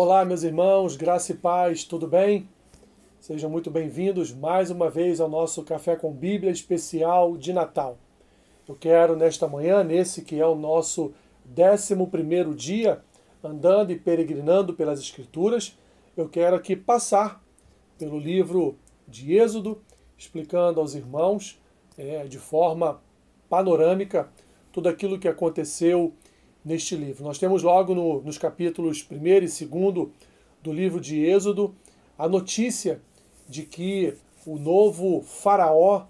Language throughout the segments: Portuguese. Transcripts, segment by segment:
Olá, meus irmãos, graça e paz, tudo bem? Sejam muito bem-vindos mais uma vez ao nosso Café com Bíblia especial de Natal. Eu quero, nesta manhã, nesse que é o nosso 11 dia, andando e peregrinando pelas Escrituras, eu quero aqui passar pelo livro de Êxodo, explicando aos irmãos, é, de forma panorâmica, tudo aquilo que aconteceu neste livro. Nós temos logo no, nos capítulos 1 e 2 do livro de Êxodo a notícia de que o novo faraó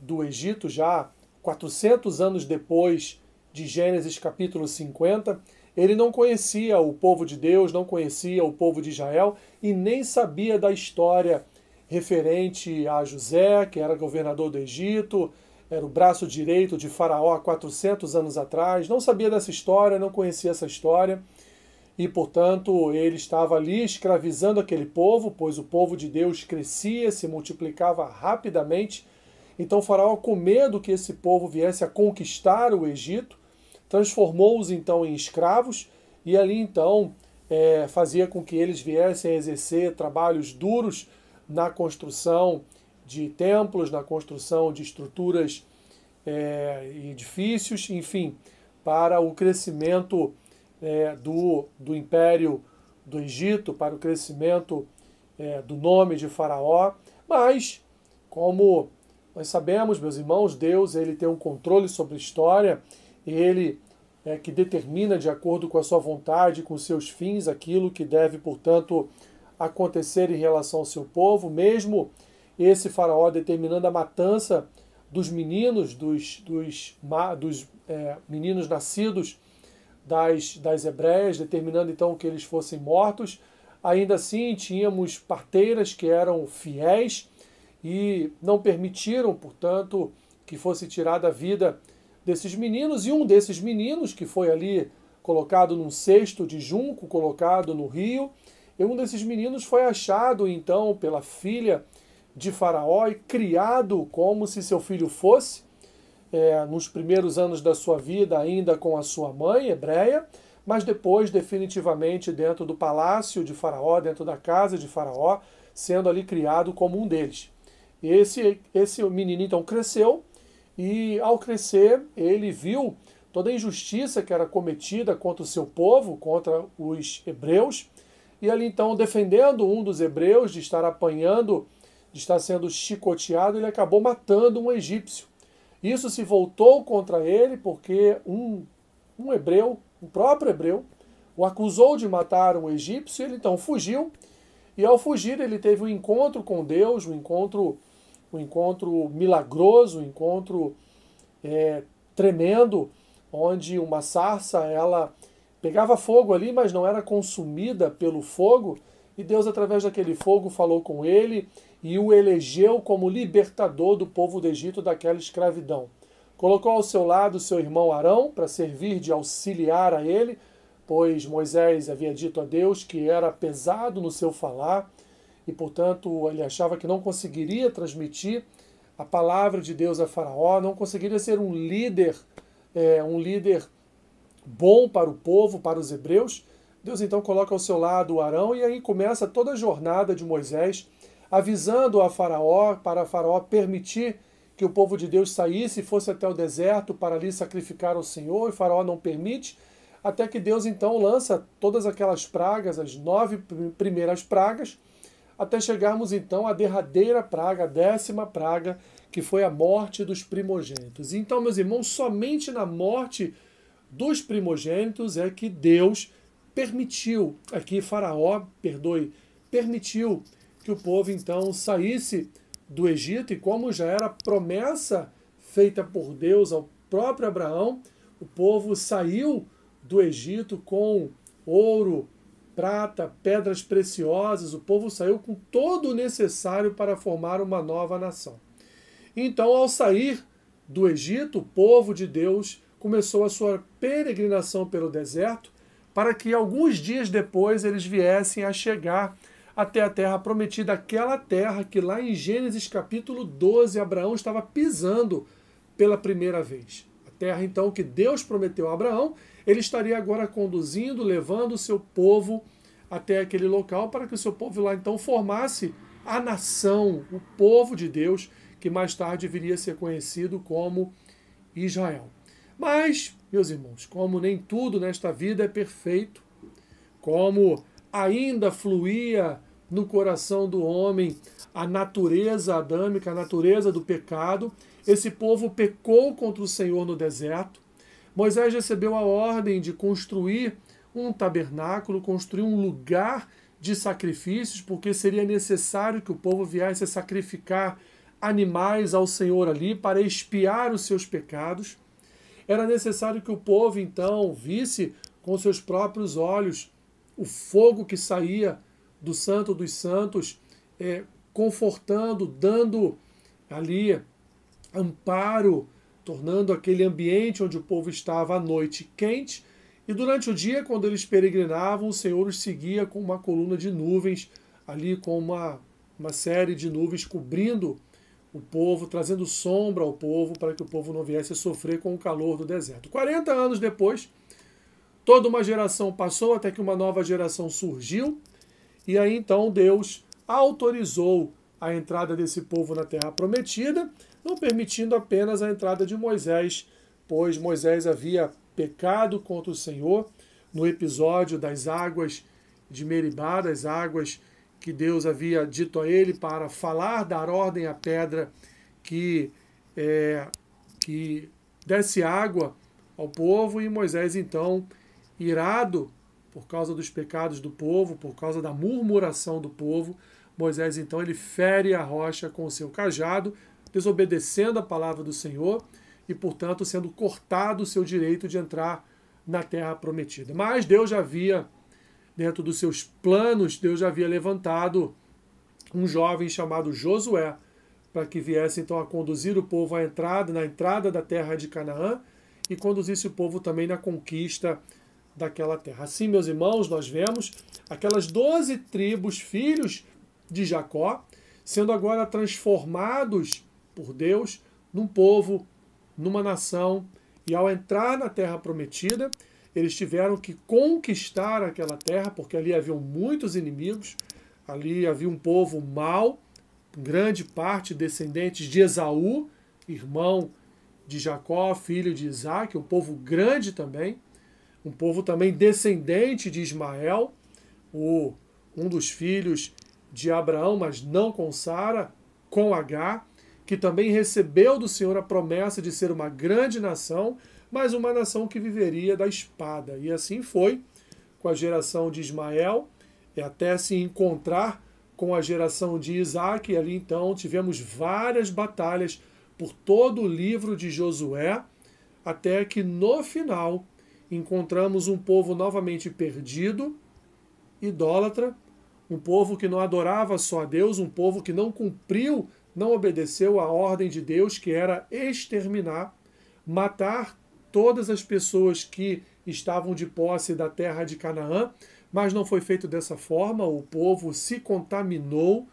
do Egito, já 400 anos depois de Gênesis capítulo 50, ele não conhecia o povo de Deus, não conhecia o povo de Israel e nem sabia da história referente a José, que era governador do Egito, era o braço direito de Faraó há 400 anos atrás, não sabia dessa história, não conhecia essa história, e portanto ele estava ali escravizando aquele povo, pois o povo de Deus crescia, se multiplicava rapidamente. Então Faraó, com medo que esse povo viesse a conquistar o Egito, transformou-os então em escravos. E ali então é, fazia com que eles viessem a exercer trabalhos duros na construção de templos, na construção de estruturas é, edifícios, enfim, para o crescimento é, do, do império do Egito, para o crescimento é, do nome de Faraó. Mas, como nós sabemos, meus irmãos, Deus ele tem um controle sobre a história, ele é que determina de acordo com a sua vontade, com seus fins, aquilo que deve, portanto, acontecer em relação ao seu povo, mesmo esse faraó determinando a matança dos meninos, dos, dos, dos é, meninos nascidos das, das hebreias, determinando então que eles fossem mortos. Ainda assim, tínhamos parteiras que eram fiéis e não permitiram, portanto, que fosse tirada a vida desses meninos. E um desses meninos, que foi ali colocado num cesto de junco, colocado no rio, e um desses meninos foi achado então pela filha de Faraó e criado como se seu filho fosse, é, nos primeiros anos da sua vida, ainda com a sua mãe hebreia, mas depois, definitivamente, dentro do palácio de Faraó, dentro da casa de Faraó, sendo ali criado como um deles. Esse, esse menino então cresceu e, ao crescer, ele viu toda a injustiça que era cometida contra o seu povo, contra os hebreus, e ali então defendendo um dos hebreus de estar apanhando de estar sendo chicoteado, ele acabou matando um egípcio. Isso se voltou contra ele porque um, um hebreu, um próprio hebreu, o acusou de matar um egípcio, ele então fugiu, e ao fugir ele teve um encontro com Deus, um encontro, um encontro milagroso, um encontro é, tremendo, onde uma sarça ela pegava fogo ali, mas não era consumida pelo fogo, e Deus através daquele fogo falou com ele e o elegeu como libertador do povo do Egito daquela escravidão. Colocou ao seu lado seu irmão Arão para servir de auxiliar a ele, pois Moisés havia dito a Deus que era pesado no seu falar e, portanto, ele achava que não conseguiria transmitir a palavra de Deus a Faraó, não conseguiria ser um líder, é, um líder bom para o povo, para os hebreus. Deus então coloca ao seu lado o Arão e aí começa toda a jornada de Moisés avisando a Faraó para Faraó permitir que o povo de Deus saísse e fosse até o deserto para ali sacrificar ao Senhor, e Faraó não permite, até que Deus então lança todas aquelas pragas, as nove primeiras pragas, até chegarmos então à derradeira praga, a décima praga, que foi a morte dos primogênitos. Então, meus irmãos, somente na morte dos primogênitos é que Deus permitiu, aqui Faraó, perdoe, permitiu que o povo então saísse do Egito, e como já era promessa feita por Deus ao próprio Abraão, o povo saiu do Egito com ouro, prata, pedras preciosas, o povo saiu com todo o necessário para formar uma nova nação. Então, ao sair do Egito, o povo de Deus começou a sua peregrinação pelo deserto, para que alguns dias depois eles viessem a chegar até a terra prometida, aquela terra que lá em Gênesis capítulo 12 Abraão estava pisando pela primeira vez. A terra então que Deus prometeu a Abraão, ele estaria agora conduzindo, levando o seu povo até aquele local para que o seu povo lá então formasse a nação, o povo de Deus, que mais tarde viria a ser conhecido como Israel. Mas, meus irmãos, como nem tudo nesta vida é perfeito, como ainda fluía no coração do homem a natureza adâmica, a natureza do pecado, esse povo pecou contra o Senhor no deserto. Moisés recebeu a ordem de construir um tabernáculo, construir um lugar de sacrifícios, porque seria necessário que o povo viesse a sacrificar animais ao Senhor ali para expiar os seus pecados. Era necessário que o povo então visse com seus próprios olhos o fogo que saía do Santo dos Santos, é, confortando, dando ali amparo, tornando aquele ambiente onde o povo estava à noite quente. E durante o dia, quando eles peregrinavam, o Senhor os seguia com uma coluna de nuvens, ali com uma, uma série de nuvens cobrindo o povo, trazendo sombra ao povo, para que o povo não viesse a sofrer com o calor do deserto. 40 anos depois, toda uma geração passou até que uma nova geração surgiu, e aí então Deus autorizou a entrada desse povo na terra prometida, não permitindo apenas a entrada de Moisés, pois Moisés havia pecado contra o Senhor, no episódio das águas de Meribá, das águas que Deus havia dito a ele para falar, dar ordem à pedra que, é, que desse água ao povo, e Moisés então, irado por causa dos pecados do povo, por causa da murmuração do povo, Moisés então ele fere a rocha com o seu cajado, desobedecendo a palavra do Senhor, e, portanto, sendo cortado o seu direito de entrar na terra prometida. Mas Deus já havia, dentro dos seus planos, Deus já havia levantado um jovem chamado Josué para que viesse então a conduzir o povo à entrada, na entrada da terra de Canaã e conduzisse o povo também na conquista daquela terra. Assim, meus irmãos, nós vemos aquelas doze tribos, filhos de Jacó, sendo agora transformados por Deus num povo numa nação, e ao entrar na terra prometida, eles tiveram que conquistar aquela terra, porque ali haviam muitos inimigos, ali havia um povo mau, grande parte descendentes de Esaú, irmão de Jacó, filho de Isaac, um povo grande também, um povo também descendente de Ismael, o, um dos filhos de Abraão, mas não com Sara, com H que também recebeu do Senhor a promessa de ser uma grande nação, mas uma nação que viveria da espada. E assim foi com a geração de Ismael, e até se encontrar com a geração de Isaac, e ali então tivemos várias batalhas por todo o livro de Josué, até que no final encontramos um povo novamente perdido, idólatra, um povo que não adorava só a Deus, um povo que não cumpriu não obedeceu à ordem de Deus, que era exterminar, matar todas as pessoas que estavam de posse da terra de Canaã, mas não foi feito dessa forma. O povo se contaminou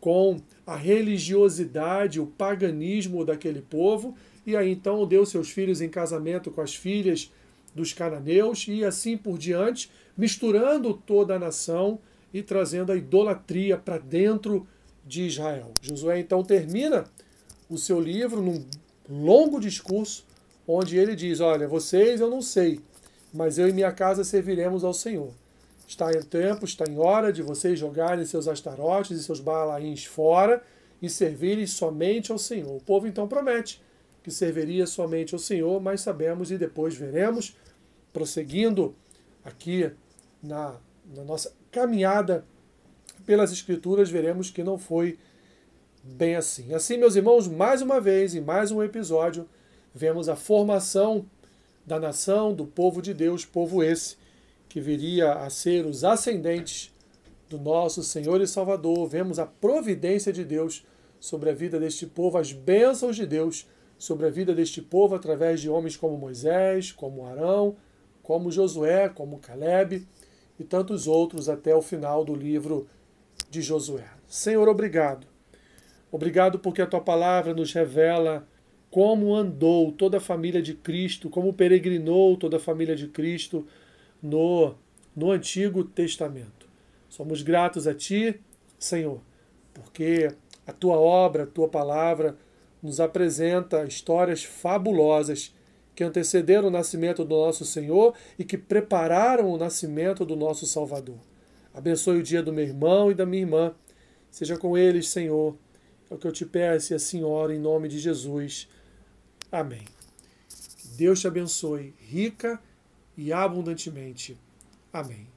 com a religiosidade, o paganismo daquele povo, e aí então deu seus filhos em casamento com as filhas dos cananeus e assim por diante, misturando toda a nação e trazendo a idolatria para dentro de Israel. Josué então termina o seu livro num longo discurso, onde ele diz: Olha, vocês eu não sei, mas eu e minha casa serviremos ao Senhor. Está em tempo, está em hora de vocês jogarem seus astarotes e seus balaíns fora e servirem somente ao Senhor. O povo então promete que serviria somente ao Senhor, mas sabemos e depois veremos, prosseguindo aqui na, na nossa caminhada pelas Escrituras veremos que não foi bem assim. Assim, meus irmãos, mais uma vez, em mais um episódio, vemos a formação da nação, do povo de Deus, povo esse que viria a ser os ascendentes do nosso Senhor e Salvador. Vemos a providência de Deus sobre a vida deste povo, as bênçãos de Deus sobre a vida deste povo através de homens como Moisés, como Arão, como Josué, como Caleb e tantos outros até o final do livro de Josué. Senhor, obrigado. Obrigado porque a tua palavra nos revela como andou toda a família de Cristo, como peregrinou toda a família de Cristo no, no Antigo Testamento. Somos gratos a Ti, Senhor, porque a Tua obra, a Tua palavra nos apresenta histórias fabulosas que antecederam o nascimento do nosso Senhor e que prepararam o nascimento do nosso Salvador. Abençoe o dia do meu irmão e da minha irmã. Seja com eles, Senhor. É o que eu te peço e assim oro em nome de Jesus. Amém. Deus te abençoe rica e abundantemente. Amém.